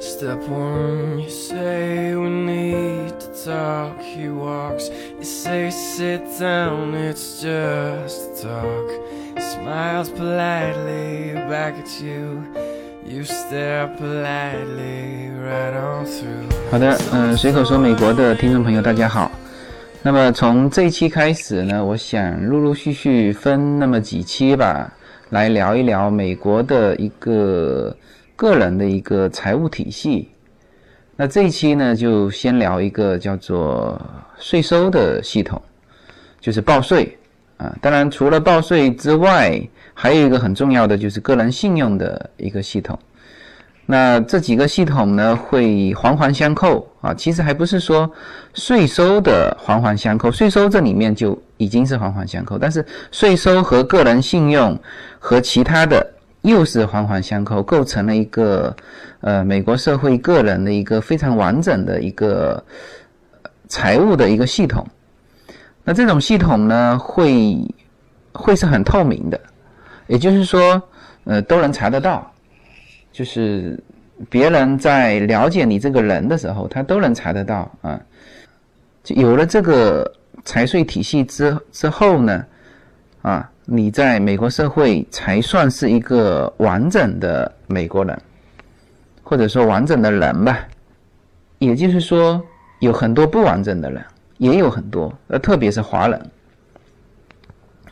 Step one, you say we need to talk. He walks, you say sit down, it's just talk. He smiles politely back at you. You stare politely right on through. 好的，嗯、随口说美国的听众朋友，大家好。那么从这一期开始呢，我想陆陆续续分那么几期吧，来聊一聊美国的一个个人的一个财务体系。那这一期呢，就先聊一个叫做税收的系统，就是报税啊。当然，除了报税之外，还有一个很重要的就是个人信用的一个系统。那这几个系统呢，会环环相扣啊。其实还不是说税收的环环相扣，税收这里面就已经是环环相扣，但是税收和个人信用和其他的又是环环相扣，构成了一个呃美国社会个人的一个非常完整的一个财务的一个系统。那这种系统呢，会会是很透明的，也就是说，呃，都能查得到。就是别人在了解你这个人的时候，他都能查得到啊。就有了这个财税体系之之后呢，啊，你在美国社会才算是一个完整的美国人，或者说完整的人吧。也就是说，有很多不完整的人，也有很多，呃，特别是华人。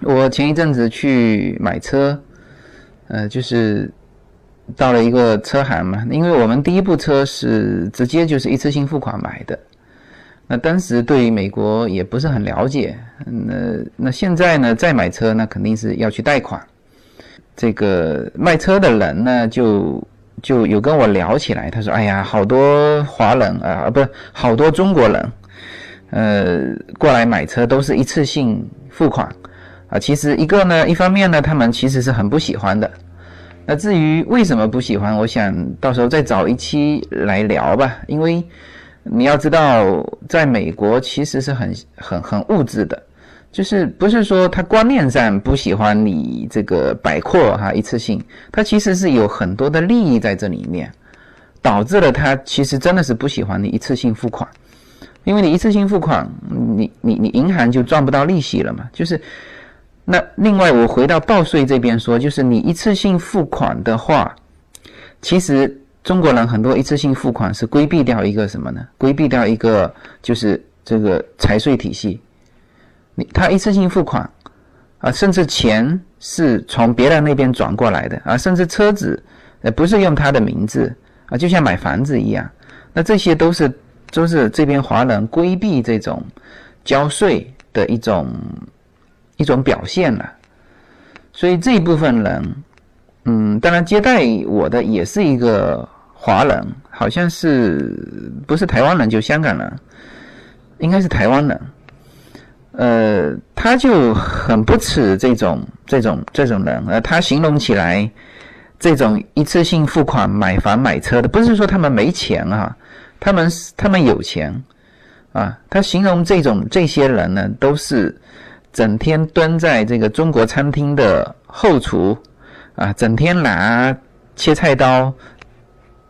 我前一阵子去买车，呃，就是。到了一个车行嘛，因为我们第一部车是直接就是一次性付款买的，那当时对美国也不是很了解，那那现在呢再买车那肯定是要去贷款。这个卖车的人呢就就有跟我聊起来，他说：“哎呀，好多华人啊，不是好多中国人，呃，过来买车都是一次性付款啊。其实一个呢，一方面呢，他们其实是很不喜欢的。”那至于为什么不喜欢，我想到时候再找一期来聊吧。因为你要知道，在美国其实是很很很物质的，就是不是说他观念上不喜欢你这个摆阔哈一次性，他其实是有很多的利益在这里面，导致了他其实真的是不喜欢你一次性付款，因为你一次性付款，你你你银行就赚不到利息了嘛，就是。那另外，我回到报税这边说，就是你一次性付款的话，其实中国人很多一次性付款是规避掉一个什么呢？规避掉一个就是这个财税体系。你他一次性付款啊，甚至钱是从别人那边转过来的啊，甚至车子呃不是用他的名字啊，就像买房子一样。那这些都是都是这边华人规避这种交税的一种。一种表现了，所以这一部分人，嗯，当然接待我的也是一个华人，好像是不是台湾人就香港人，应该是台湾人，呃，他就很不耻这种这种这种人，呃，他形容起来这种一次性付款买房买车的，不是说他们没钱啊，他们他们有钱啊，他形容这种这些人呢都是。整天蹲在这个中国餐厅的后厨，啊，整天拿切菜刀，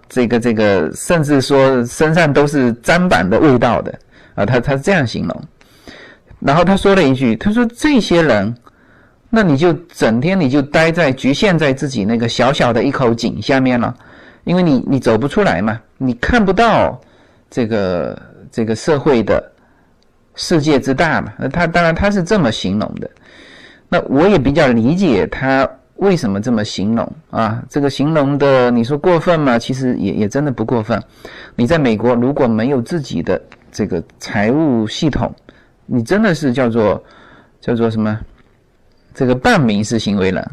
这个这个，甚至说身上都是砧板的味道的，啊，他他是这样形容。然后他说了一句，他说这些人，那你就整天你就待在局限在自己那个小小的一口井下面了，因为你你走不出来嘛，你看不到这个这个社会的。世界之大嘛，那他当然他是这么形容的，那我也比较理解他为什么这么形容啊。这个形容的你说过分吗？其实也也真的不过分。你在美国如果没有自己的这个财务系统，你真的是叫做叫做什么？这个半民事行为人。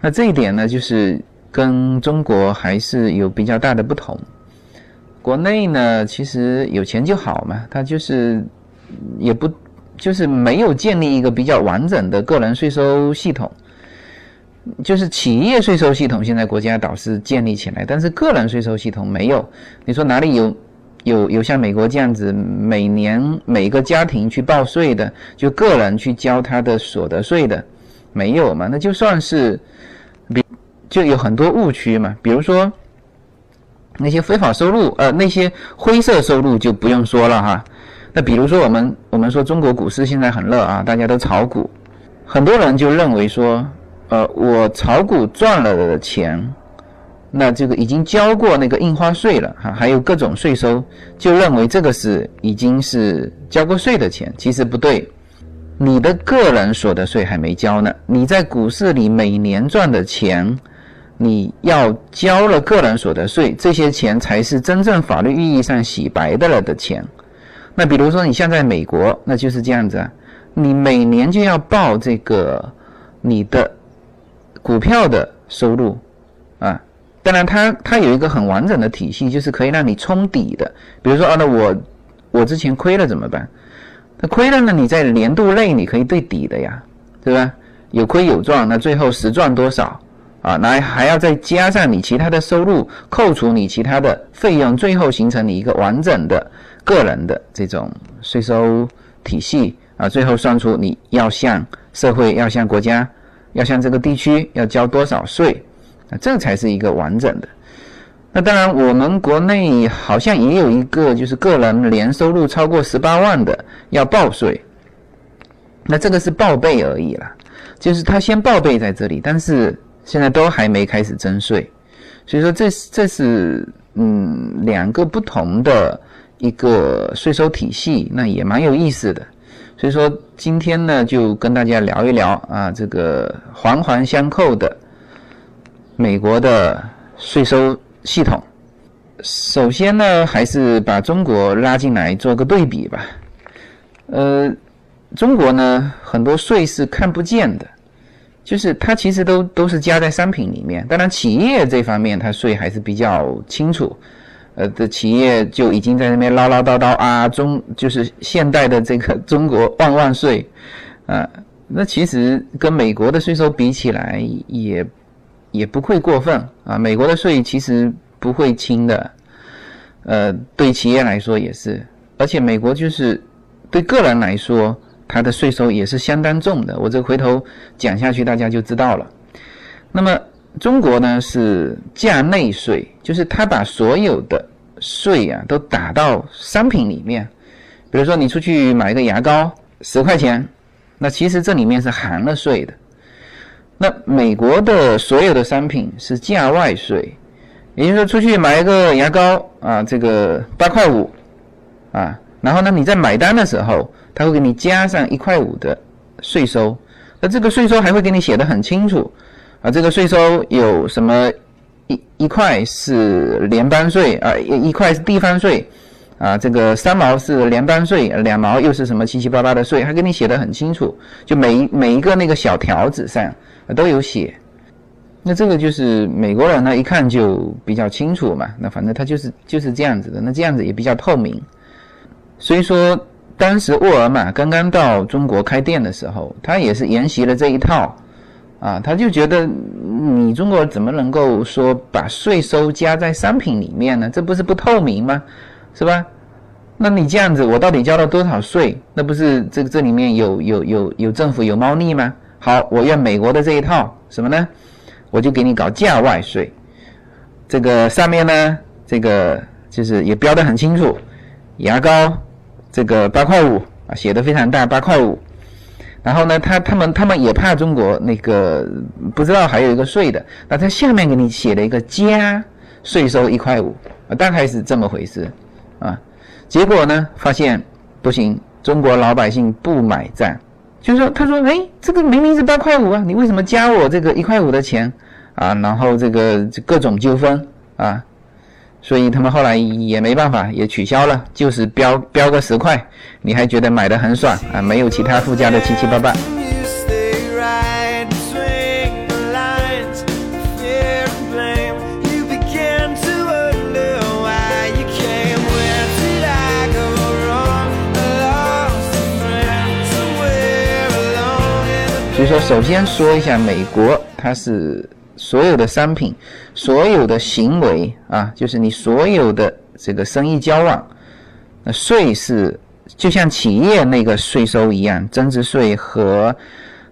那这一点呢，就是跟中国还是有比较大的不同。国内呢，其实有钱就好嘛，他就是。也不，就是没有建立一个比较完整的个人税收系统，就是企业税收系统现在国家倒是建立起来，但是个人税收系统没有。你说哪里有有有像美国这样子，每年每个家庭去报税的，就个人去交他的所得税的，没有嘛？那就算是，比就有很多误区嘛。比如说，那些非法收入，呃，那些灰色收入就不用说了哈。那比如说我们我们说中国股市现在很热啊，大家都炒股，很多人就认为说，呃，我炒股赚了的钱，那这个已经交过那个印花税了哈，还有各种税收，就认为这个是已经是交过税的钱，其实不对，你的个人所得税还没交呢，你在股市里每年赚的钱。你要交了个人所得税，这些钱才是真正法律意义上洗白的了的钱。那比如说你像在美国，那就是这样子啊，你每年就要报这个你的股票的收入啊。当然，它它有一个很完整的体系，就是可以让你冲底的。比如说啊，那我我之前亏了怎么办？那亏了呢？你在年度内你可以对底的呀，对吧？有亏有赚，那最后实赚多少？啊，那还要再加上你其他的收入，扣除你其他的费用，最后形成你一个完整的个人的这种税收体系啊，最后算出你要向社会、要向国家、要向这个地区要交多少税啊，这才是一个完整的。那当然，我们国内好像也有一个，就是个人年收入超过十八万的要报税，那这个是报备而已了，就是他先报备在这里，但是。现在都还没开始征税，所以说这这是嗯两个不同的一个税收体系，那也蛮有意思的。所以说今天呢就跟大家聊一聊啊这个环环相扣的美国的税收系统。首先呢还是把中国拉进来做个对比吧。呃，中国呢很多税是看不见的。就是它其实都都是加在商品里面，当然企业这方面它税还是比较清楚，呃的企业就已经在那边唠唠叨叨啊，中就是现代的这个中国万万岁，啊，那其实跟美国的税收比起来也也不会过分啊，美国的税其实不会轻的，呃，对企业来说也是，而且美国就是对个人来说。它的税收也是相当重的，我这回头讲下去大家就知道了。那么中国呢是价内税，就是他把所有的税啊都打到商品里面。比如说你出去买一个牙膏十块钱，那其实这里面是含了税的。那美国的所有的商品是价外税，也就是说出去买一个牙膏啊，这个八块五啊，然后呢你在买单的时候。他会给你加上一块五的税收，那这个税收还会给你写的很清楚啊。这个税收有什么一一块是联邦税啊，一一块是地方税啊，这个三毛是联邦税，两毛又是什么七七八八的税，还给你写的很清楚，就每每一个那个小条子上都有写。那这个就是美国人呢一看就比较清楚嘛，那反正他就是就是这样子的，那这样子也比较透明，所以说。当时沃尔玛刚刚到中国开店的时候，他也是沿袭了这一套，啊，他就觉得你中国怎么能够说把税收加在商品里面呢？这不是不透明吗？是吧？那你这样子，我到底交了多少税？那不是这这里面有有有有政府有猫腻吗？好，我要美国的这一套什么呢？我就给你搞价外税，这个上面呢，这个就是也标的很清楚，牙膏。这个八块五啊，写的非常大，八块五。然后呢，他他们他们也怕中国那个不知道还有一个税的，那在下面给你写了一个加税收一块五，大概是这么回事啊。结果呢，发现不行，中国老百姓不买账，就是说，他说，哎，这个明明是八块五啊，你为什么加我这个一块五的钱啊？然后这个各种纠纷啊。所以他们后来也没办法，也取消了，就是标标个十块，你还觉得买的很爽啊？没有其他附加的七七八八。所以说，首先说一下美国，它是。所有的商品，所有的行为啊，就是你所有的这个生意交往，那税是就像企业那个税收一样，增值税和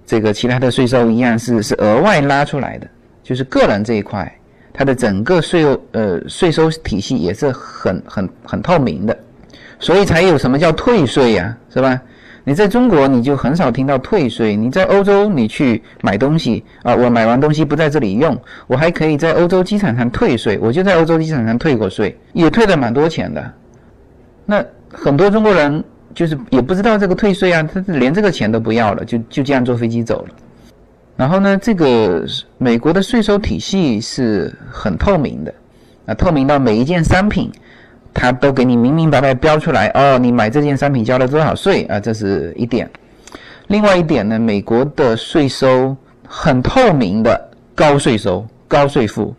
这个其他的税收一样，是是额外拉出来的。就是个人这一块，它的整个税务呃税收体系也是很很很透明的，所以才有什么叫退税呀，是吧？你在中国你就很少听到退税，你在欧洲你去买东西啊，我买完东西不在这里用，我还可以在欧洲机场上退税，我就在欧洲机场上退过税，也退了蛮多钱的。那很多中国人就是也不知道这个退税啊，他连这个钱都不要了，就就这样坐飞机走了。然后呢，这个美国的税收体系是很透明的，啊，透明到每一件商品。他都给你明明白白标出来哦，你买这件商品交了多少税啊？这是一点。另外一点呢，美国的税收很透明的高税收、高税负。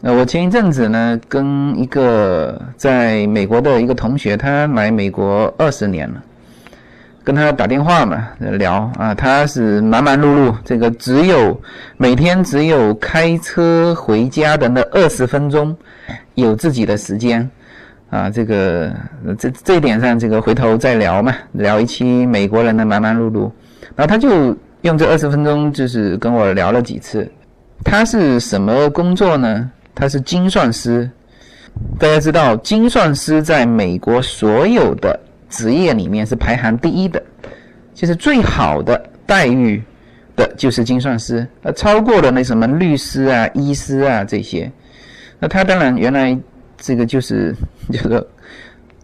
那我前一阵子呢，跟一个在美国的一个同学，他来美国二十年了，跟他打电话嘛聊啊，他是忙忙碌碌，这个只有每天只有开车回家的那二十分钟有自己的时间。啊，这个这这一点上，这个回头再聊嘛，聊一期美国人的忙忙碌碌。然后他就用这二十分钟，就是跟我聊了几次。他是什么工作呢？他是精算师。大家知道，精算师在美国所有的职业里面是排行第一的，就是最好的待遇的就是精算师，呃，超过了那什么律师啊、医师啊这些。那他当然原来。这个就是 叫做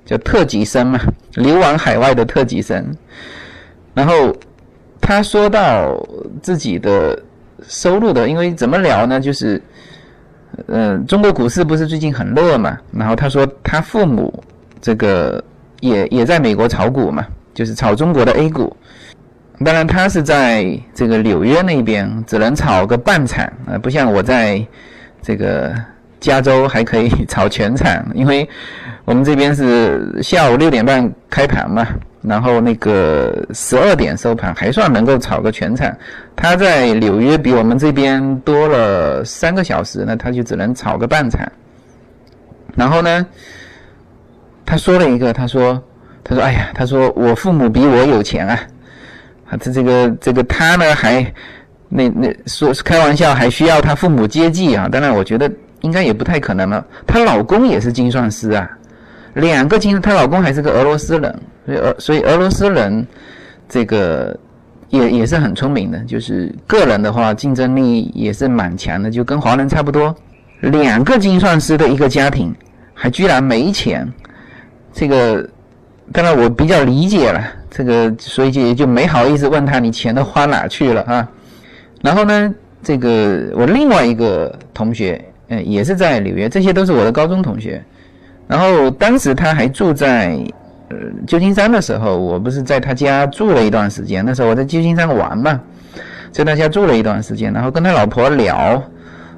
叫特级生嘛，流亡海外的特级生。然后他说到自己的收入的，因为怎么聊呢？就是，嗯，中国股市不是最近很热嘛？然后他说他父母这个也也在美国炒股嘛，就是炒中国的 A 股。当然他是在这个纽约那边，只能炒个半场啊，不像我在这个。加州还可以炒全场，因为我们这边是下午六点半开盘嘛，然后那个十二点收盘，还算能够炒个全场。他在纽约比我们这边多了三个小时，那他就只能炒个半场。然后呢，他说了一个，他说，他说，哎呀，他说我父母比我有钱啊，啊，这这个这个他呢还那那说开玩笑，还需要他父母接济啊。当然，我觉得。应该也不太可能了。她老公也是精算师啊，两个精，她老公还是个俄罗斯人，所以俄所以俄罗斯人这个也也是很聪明的，就是个人的话竞争力也是蛮强的，就跟华人差不多。两个精算师的一个家庭，还居然没钱，这个当然我比较理解了，这个所以就也就没好意思问他你钱都花哪去了啊。然后呢，这个我另外一个同学。嗯，也是在纽约，这些都是我的高中同学。然后当时他还住在呃旧金山的时候，我不是在他家住了一段时间。那时候我在旧金山玩嘛，在他家住了一段时间，然后跟他老婆聊，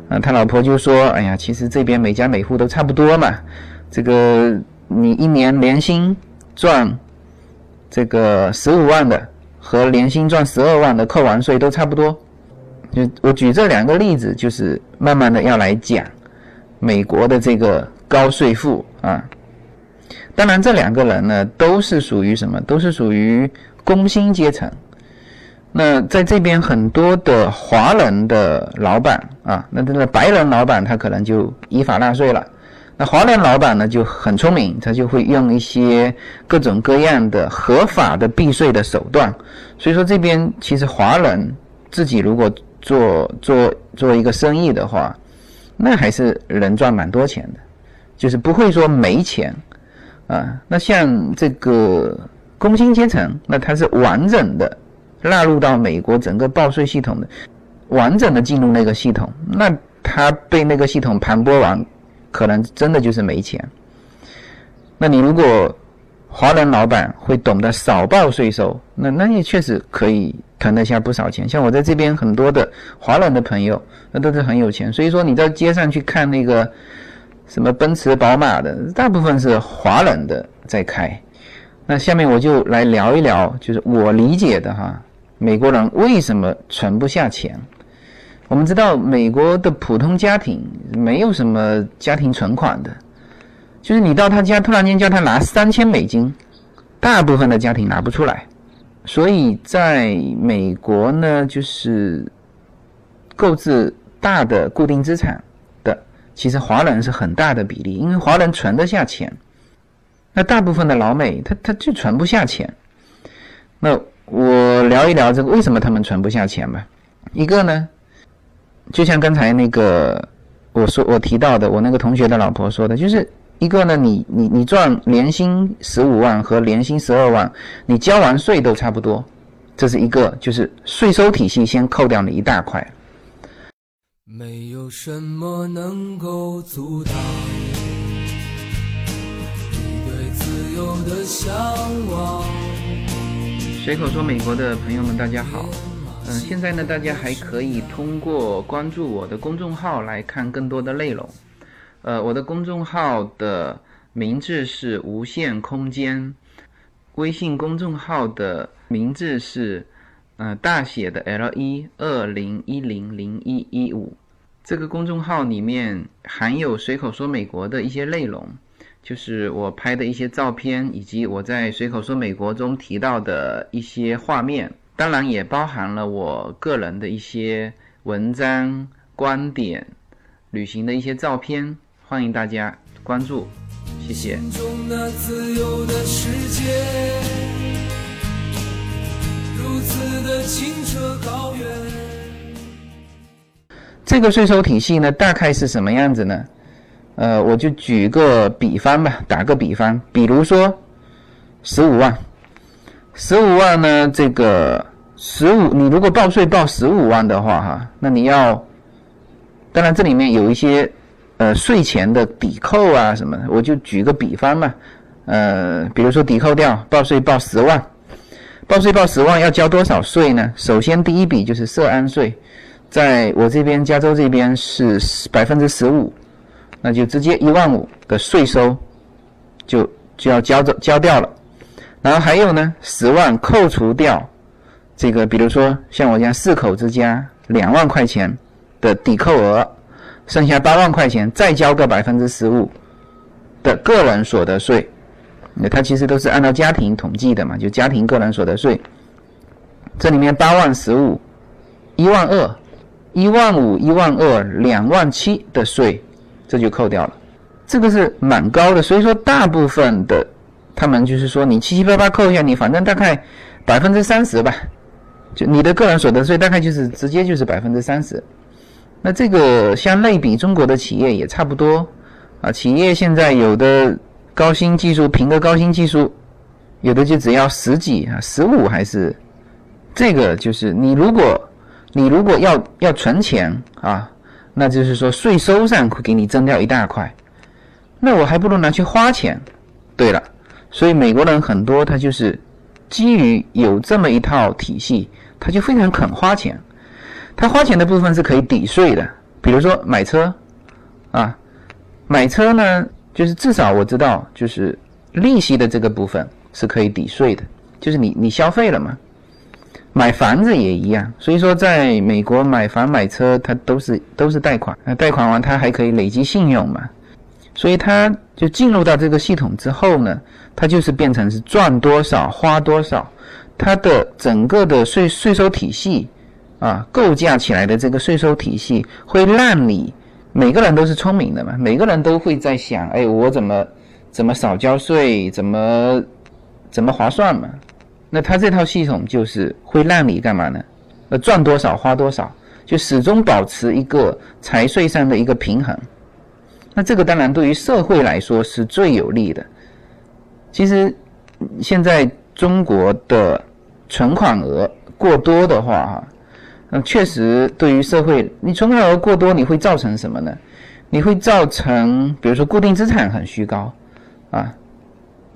啊，他老婆就说：“哎呀，其实这边每家每户都差不多嘛，这个你一年年薪赚这个十五万的和年薪赚十二万的，扣完税都差不多。”就我举这两个例子，就是慢慢的要来讲美国的这个高税负啊。当然，这两个人呢，都是属于什么？都是属于工薪阶层。那在这边很多的华人的老板啊，那这个白人老板他可能就依法纳税了。那华人老板呢就很聪明，他就会用一些各种各样的合法的避税的手段。所以说，这边其实华人自己如果做做做一个生意的话，那还是能赚蛮多钱的，就是不会说没钱啊。那像这个工薪阶层，那它是完整的纳入到美国整个报税系统的，完整的进入那个系统，那他被那个系统盘剥完，可能真的就是没钱。那你如果华人老板会懂得少报税收，那那也确实可以。腾得下不少钱，像我在这边很多的华人的朋友，那都是很有钱。所以说你在街上去看那个什么奔驰、宝马的，大部分是华人的在开。那下面我就来聊一聊，就是我理解的哈，美国人为什么存不下钱？我们知道美国的普通家庭没有什么家庭存款的，就是你到他家突然间叫他拿三千美金，大部分的家庭拿不出来。所以，在美国呢，就是购置大的固定资产的其实华人是很大的比例，因为华人存得下钱。那大部分的老美，他他就存不下钱。那我聊一聊这个为什么他们存不下钱吧。一个呢，就像刚才那个我说我提到的，我那个同学的老婆说的，就是一个呢，你你你赚年薪十五万和年薪十二万，你交完税都差不多。这是一个，就是税收体系先扣掉你一大块。没有什么能够阻挡你对自由的向往。随口说，美国的朋友们，大家好。嗯，现在呢，大家还可以通过关注我的公众号来看更多的内容。呃，我的公众号的名字是无限空间，微信公众号的名字是呃大写的 L 一二零一零零一一五。这个公众号里面含有随口说美国的一些内容，就是我拍的一些照片，以及我在随口说美国中提到的一些画面，当然也包含了我个人的一些文章、观点、旅行的一些照片，欢迎大家关注，谢谢。如此的清澈高远。这个税收体系呢，大概是什么样子呢？呃，我就举个比方吧，打个比方，比如说十五万，十五万呢，这个十五，你如果报税报十五万的话，哈，那你要，当然这里面有一些呃税前的抵扣啊什么的，我就举个比方嘛，呃，比如说抵扣掉报税报十万，报税报十万要交多少税呢？首先第一笔就是涉安税。在我这边，加州这边是百分之十五，那就直接一万五的税收就就要交着交掉了。然后还有呢，十万扣除掉这个，比如说像我家四口之家两万块钱的抵扣额，剩下八万块钱再交个百分之十五的个人所得税。那它其实都是按照家庭统计的嘛，就家庭个人所得税。这里面八万十五，一万二。一万五、一万二、两万七的税，这就扣掉了，这个是蛮高的。所以说，大部分的他们就是说，你七七八八扣一下，你反正大概百分之三十吧，就你的个人所得税大概就是直接就是百分之三十。那这个相类比中国的企业也差不多啊，企业现在有的高新技术凭个高新技术，有的就只要十几啊，十五还是这个就是你如果。你如果要要存钱啊，那就是说税收上会给你增掉一大块，那我还不如拿去花钱。对了，所以美国人很多他就是基于有这么一套体系，他就非常肯花钱。他花钱的部分是可以抵税的，比如说买车啊，买车呢就是至少我知道就是利息的这个部分是可以抵税的，就是你你消费了嘛。买房子也一样，所以说在美国买房买车，它都是都是贷款，那贷款完它还可以累积信用嘛，所以它就进入到这个系统之后呢，它就是变成是赚多少花多少，它的整个的税税收体系啊，构架起来的这个税收体系会让你每个人都是聪明的嘛，每个人都会在想，哎，我怎么怎么少交税，怎么怎么划算嘛。那它这套系统就是会让你干嘛呢？呃，赚多少花多少，就始终保持一个财税上的一个平衡。那这个当然对于社会来说是最有利的。其实现在中国的存款额过多的话，哈，嗯，确实对于社会，你存款额过多，你会造成什么呢？你会造成，比如说固定资产很虚高，啊，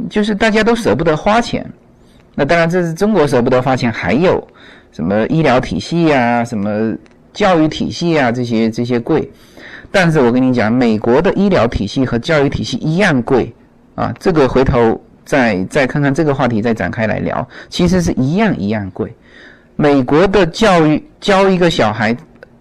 就是大家都舍不得花钱。那当然，这是中国舍不得花钱，还有什么医疗体系呀、什么教育体系啊，这些这些贵。但是我跟你讲，美国的医疗体系和教育体系一样贵啊。这个回头再再看看这个话题，再展开来聊。其实是一样一样贵。美国的教育教一个小孩，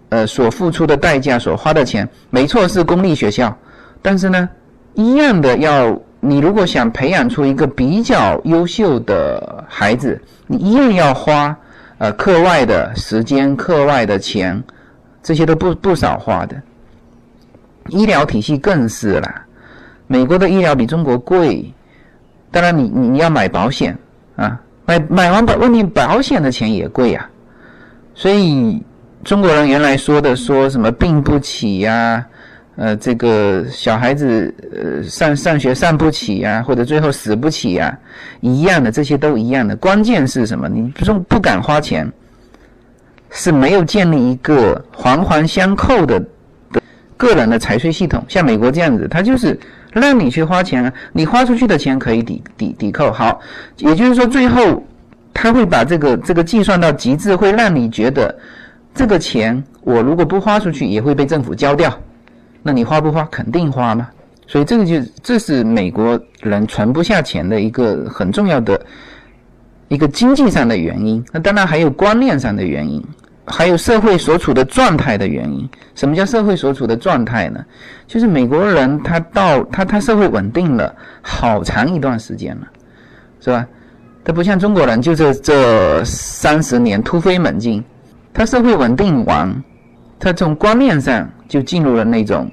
呃，所付出的代价、所花的钱，没错是公立学校，但是呢，一样的要。你如果想培养出一个比较优秀的孩子，你一样要花呃课外的时间、课外的钱，这些都不不少花的。医疗体系更是了，美国的医疗比中国贵。当然，你你你要买保险啊，买买完保，问题保险的钱也贵呀。所以中国人原来说的说什么病不起呀，呃，这个小孩子呃上上学上不起呀，或者最后死不起呀，一样的，这些都一样的。关键是什么？你不说不敢花钱，是没有建立一个环环相扣的个人的财税系统。像美国这样子，它就是让你去花钱啊，你花出去的钱可以抵抵抵扣。好，也就是说最后。他会把这个这个计算到极致，会让你觉得这个钱我如果不花出去，也会被政府交掉。那你花不花？肯定花嘛。所以这个就这是美国人存不下钱的一个很重要的一个经济上的原因。那当然还有观念上的原因，还有社会所处的状态的原因。什么叫社会所处的状态呢？就是美国人他到他他社会稳定了好长一段时间了，是吧？他不像中国人，就这这三十年突飞猛进，他社会稳定完，他从观念上就进入了那种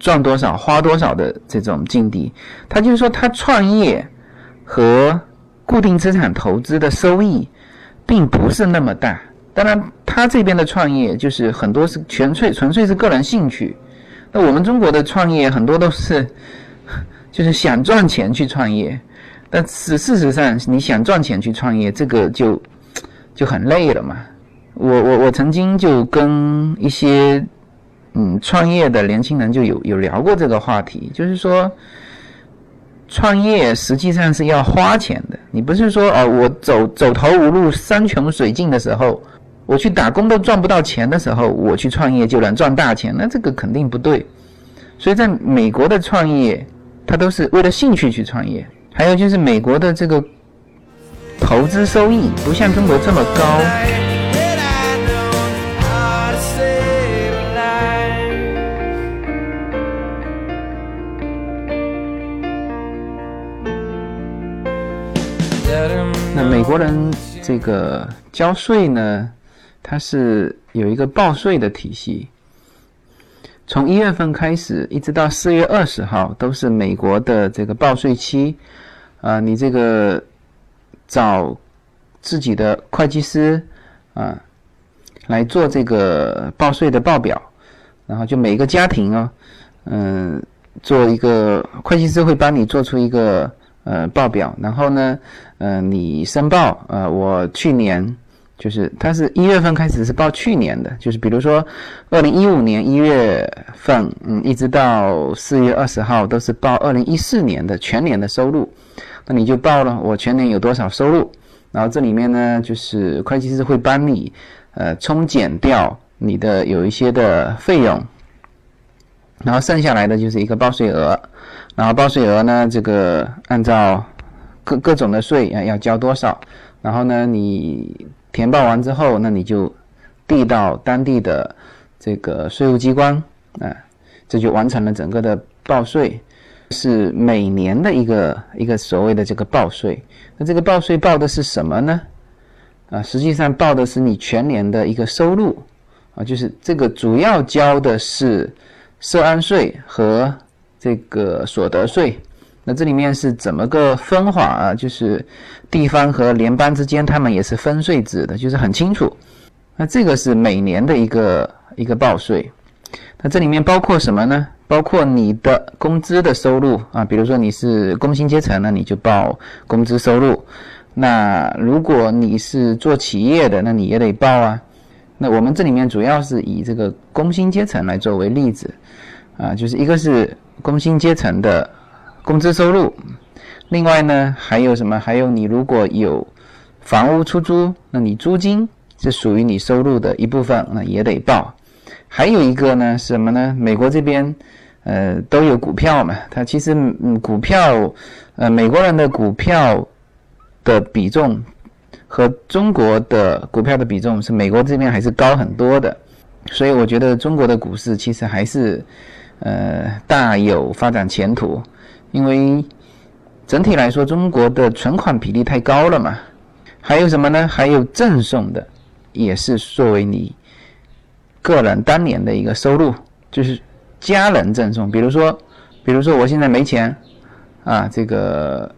赚多少花多少的这种境地。他就是说，他创业和固定资产投资的收益并不是那么大。当然，他这边的创业就是很多是纯粹纯粹是个人兴趣。那我们中国的创业很多都是就是想赚钱去创业。但是事实上，你想赚钱去创业，这个就就很累了嘛。我我我曾经就跟一些嗯创业的年轻人就有有聊过这个话题，就是说创业实际上是要花钱的。你不是说哦，我走走投无路、山穷水尽的时候，我去打工都赚不到钱的时候，我去创业就能赚大钱，那这个肯定不对。所以在美国的创业，他都是为了兴趣去创业。还有就是美国的这个投资收益不像中国这么高。那美国人这个交税呢，它是有一个报税的体系。从一月份开始，一直到四月二十号，都是美国的这个报税期。啊，你这个找自己的会计师啊来做这个报税的报表，然后就每个家庭哦，嗯，做一个会计师会帮你做出一个呃报表，然后呢，嗯，你申报，呃，我去年。就是它是一月份开始是报去年的，就是比如说二零一五年一月份，嗯，一直到四月二十号都是报二零一四年的全年的收入，那你就报了我全年有多少收入，然后这里面呢，就是会计师会帮你呃冲减掉你的有一些的费用，然后剩下来的就是一个报税额，然后报税额呢，这个按照各各种的税啊要交多少，然后呢你。填报完之后，那你就递到当地的这个税务机关，啊，这就完成了整个的报税，是每年的一个一个所谓的这个报税。那这个报税报的是什么呢？啊，实际上报的是你全年的一个收入，啊，就是这个主要交的是涉案税和这个所得税。那这里面是怎么个分法啊？就是地方和联邦之间，他们也是分税制的，就是很清楚。那这个是每年的一个一个报税。那这里面包括什么呢？包括你的工资的收入啊，比如说你是工薪阶层，那你就报工资收入。那如果你是做企业的，那你也得报啊。那我们这里面主要是以这个工薪阶层来作为例子啊，就是一个是工薪阶层的。工资收入，另外呢还有什么？还有你如果有房屋出租，那你租金是属于你收入的一部分，那也得报。还有一个呢什么呢？美国这边呃都有股票嘛，它其实嗯股票呃美国人的股票的比重和中国的股票的比重是美国这边还是高很多的，所以我觉得中国的股市其实还是呃大有发展前途。因为整体来说，中国的存款比例太高了嘛。还有什么呢？还有赠送的，也是作为你个人当年的一个收入，就是家人赠送，比如说，比如说我现在没钱，啊，这个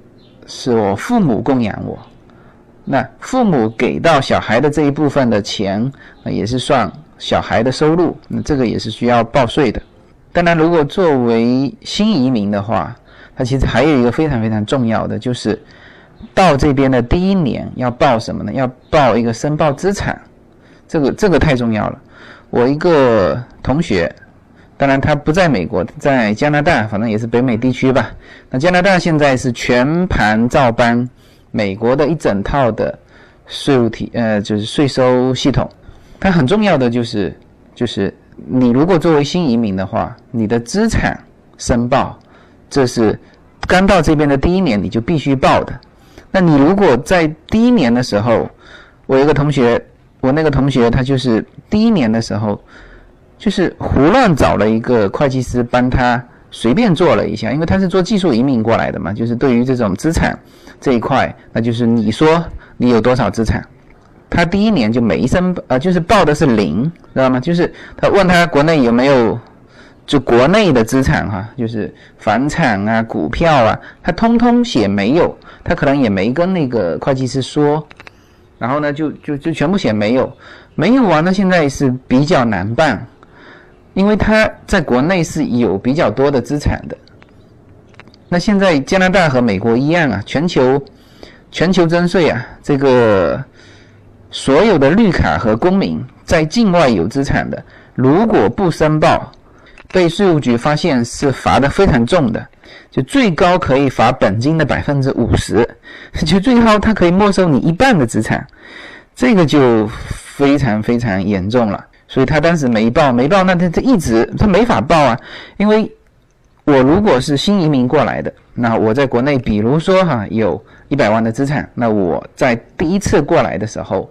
是我父母供养我，那父母给到小孩的这一部分的钱，也是算小孩的收入，那这个也是需要报税的。当然，如果作为新移民的话，它其实还有一个非常非常重要的，就是到这边的第一年要报什么呢？要报一个申报资产，这个这个太重要了。我一个同学，当然他不在美国，在加拿大，反正也是北美地区吧。那加拿大现在是全盘照搬美国的一整套的税务体，呃，就是税收系统。它很重要的就是，就是。你如果作为新移民的话，你的资产申报，这是刚到这边的第一年你就必须报的。那你如果在第一年的时候，我一个同学，我那个同学他就是第一年的时候，就是胡乱找了一个会计师帮他随便做了一下，因为他是做技术移民过来的嘛，就是对于这种资产这一块，那就是你说你有多少资产。他第一年就没申，呃，就是报的是零，知道吗？就是他问他国内有没有，就国内的资产哈，就是房产啊、股票啊，他通通写没有，他可能也没跟那个会计师说，然后呢，就就就全部写没有，没有啊，那现在是比较难办，因为他在国内是有比较多的资产的，那现在加拿大和美国一样啊，全球全球征税啊，这个。所有的绿卡和公民在境外有资产的，如果不申报，被税务局发现是罚的非常重的，就最高可以罚本金的百分之五十，就最高他可以没收你一半的资产，这个就非常非常严重了。所以他当时没报，没报，那他他一直他没法报啊，因为我如果是新移民过来的，那我在国内，比如说哈有。一百万的资产，那我在第一次过来的时候，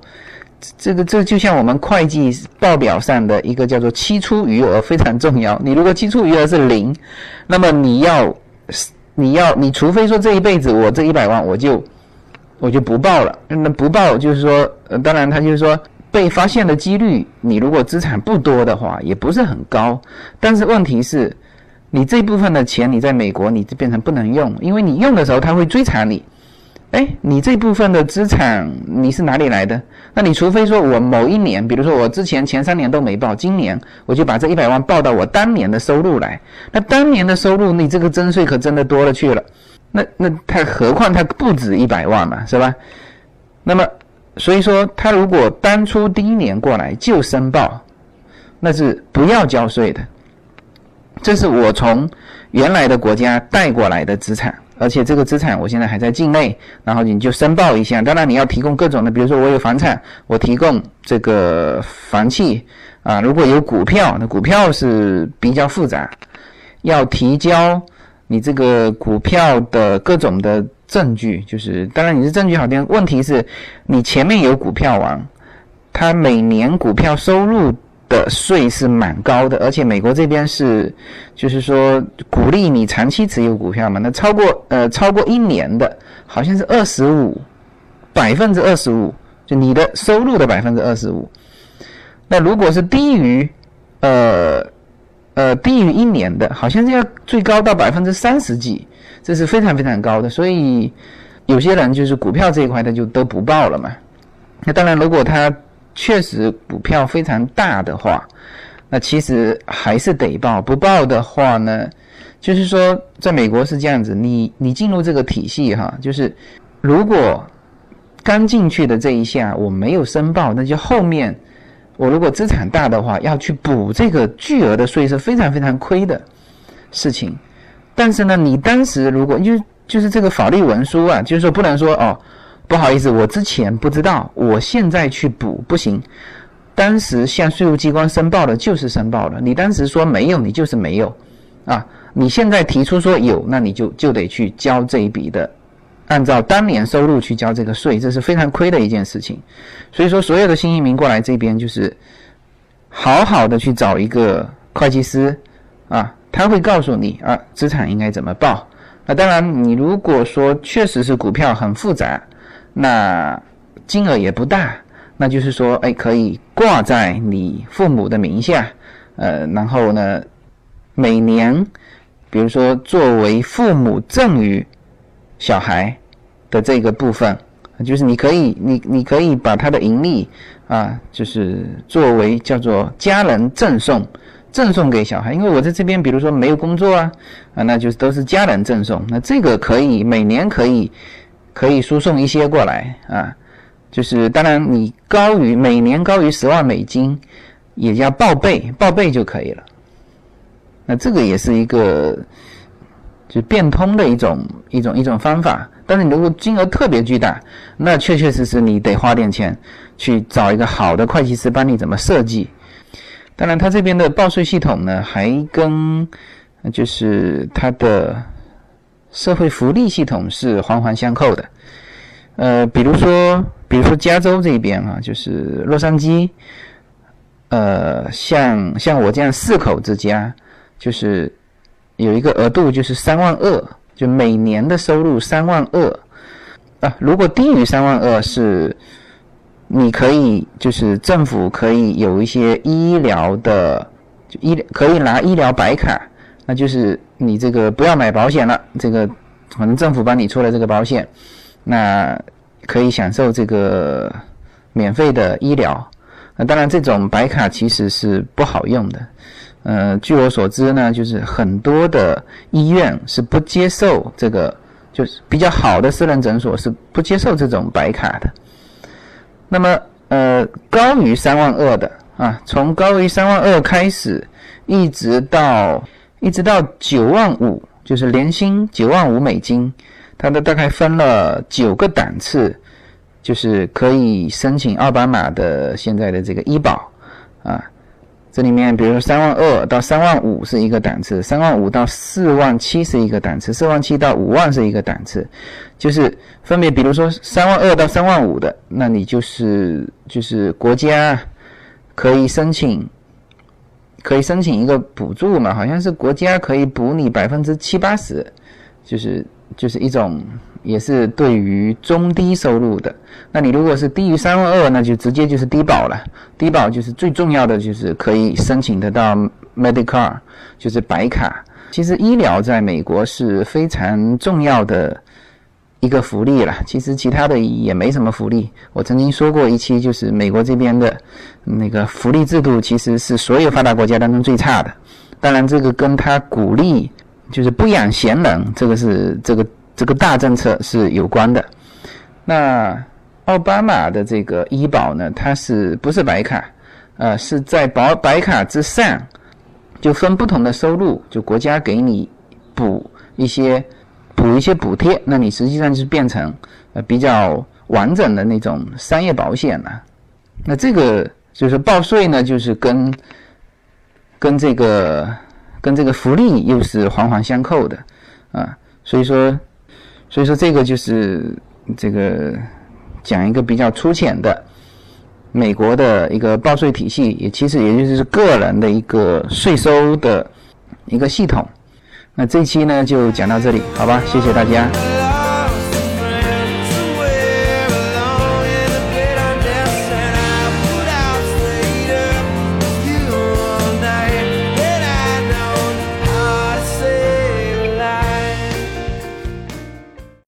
这个这就像我们会计报表上的一个叫做期初余额非常重要。你如果期初余额是零，那么你要你要你除非说这一辈子我这一百万我就我就不报了，那不报就是说，呃，当然他就是说被发现的几率，你如果资产不多的话也不是很高。但是问题是，你这部分的钱你在美国你就变成不能用，因为你用的时候他会追查你。哎，你这部分的资产你是哪里来的？那你除非说我某一年，比如说我之前前三年都没报，今年我就把这一百万报到我当年的收入来。那当年的收入，你这个征税可真的多了去了。那那他何况他不止一百万嘛，是吧？那么所以说，他如果当初第一年过来就申报，那是不要交税的。这是我从原来的国家带过来的资产。而且这个资产我现在还在境内，然后你就申报一下。当然你要提供各种的，比如说我有房产，我提供这个房契啊。如果有股票，那股票是比较复杂，要提交你这个股票的各种的证据。就是当然你是证据好点，问题是你前面有股票王，他每年股票收入。的税是蛮高的，而且美国这边是，就是说鼓励你长期持有股票嘛。那超过呃超过一年的，好像是二十五，百分之二十五，就你的收入的百分之二十五。那如果是低于，呃呃低于一年的，好像是要最高到百分之三十几，这是非常非常高的。所以有些人就是股票这一块他就都不报了嘛。那当然，如果他确实股票非常大的话，那其实还是得报。不报的话呢，就是说在美国是这样子，你你进入这个体系哈，就是如果刚进去的这一下我没有申报，那就后面我如果资产大的话，要去补这个巨额的税是非常非常亏的事情。但是呢，你当时如果就就是这个法律文书啊，就是说不能说哦。不好意思，我之前不知道，我现在去补不行。当时向税务机关申报的就是申报了，你当时说没有，你就是没有，啊，你现在提出说有，那你就就得去交这一笔的，按照当年收入去交这个税，这是非常亏的一件事情。所以说，所有的新移民过来这边就是好好的去找一个会计师，啊，他会告诉你啊，资产应该怎么报。那当然，你如果说确实是股票很复杂。那金额也不大，那就是说，哎，可以挂在你父母的名下，呃，然后呢，每年，比如说作为父母赠与小孩的这个部分，就是你可以，你你可以把他的盈利啊，就是作为叫做家人赠送，赠送给小孩。因为我在这边，比如说没有工作啊，啊，那就是都是家人赠送。那这个可以每年可以可以输送一些过来啊，就是当然你高于每年高于十万美金，也要报备报备就可以了。那这个也是一个就变通的一种一种一种方法，但是你如果金额特别巨大，那确确实实你得花点钱去找一个好的会计师帮你怎么设计。当然，他这边的报税系统呢，还跟就是他的社会福利系统是环环相扣的。呃，比如说，比如说加州这边啊，就是洛杉矶，呃，像像我这样四口之家。就是有一个额度，就是三万二，就每年的收入三万二啊。如果低于三万二，是你可以就是政府可以有一些医疗的，就医可以拿医疗白卡，那就是你这个不要买保险了，这个反正政府帮你出了这个保险，那可以享受这个免费的医疗。那当然，这种白卡其实是不好用的。呃，据我所知呢，就是很多的医院是不接受这个，就是比较好的私人诊所是不接受这种白卡的。那么，呃，高于三万二的啊，从高于三万二开始，一直到一直到九万五，就是年薪九万五美金，它的大概分了九个档次，就是可以申请奥巴马的现在的这个医保啊。这里面，比如说三万二到三万五是一个档次，三万五到四万七是一个档次，四万七到五万是一个档次，就是分别，比如说三万二到三万五的，那你就是就是国家可以申请，可以申请一个补助嘛，好像是国家可以补你百分之七八十，就是就是一种。也是对于中低收入的，那你如果是低于三万二，那就直接就是低保了。低保就是最重要的，就是可以申请得到 Medicare，就是白卡。其实医疗在美国是非常重要的一个福利了。其实其他的也没什么福利。我曾经说过一期，就是美国这边的那个福利制度其实是所有发达国家当中最差的。当然，这个跟他鼓励就是不养闲人，这个是这个。这个大政策是有关的。那奥巴马的这个医保呢，它是不是白卡？呃，是在保白卡之上，就分不同的收入，就国家给你补一些补一些补贴，那你实际上就是变成呃比较完整的那种商业保险了。那这个就是报税呢，就是跟跟这个跟这个福利又是环环相扣的啊，所以说。所以说，这个就是这个讲一个比较粗浅的美国的一个报税体系，也其实也就是个人的一个税收的一个系统。那这期呢就讲到这里，好吧，谢谢大家。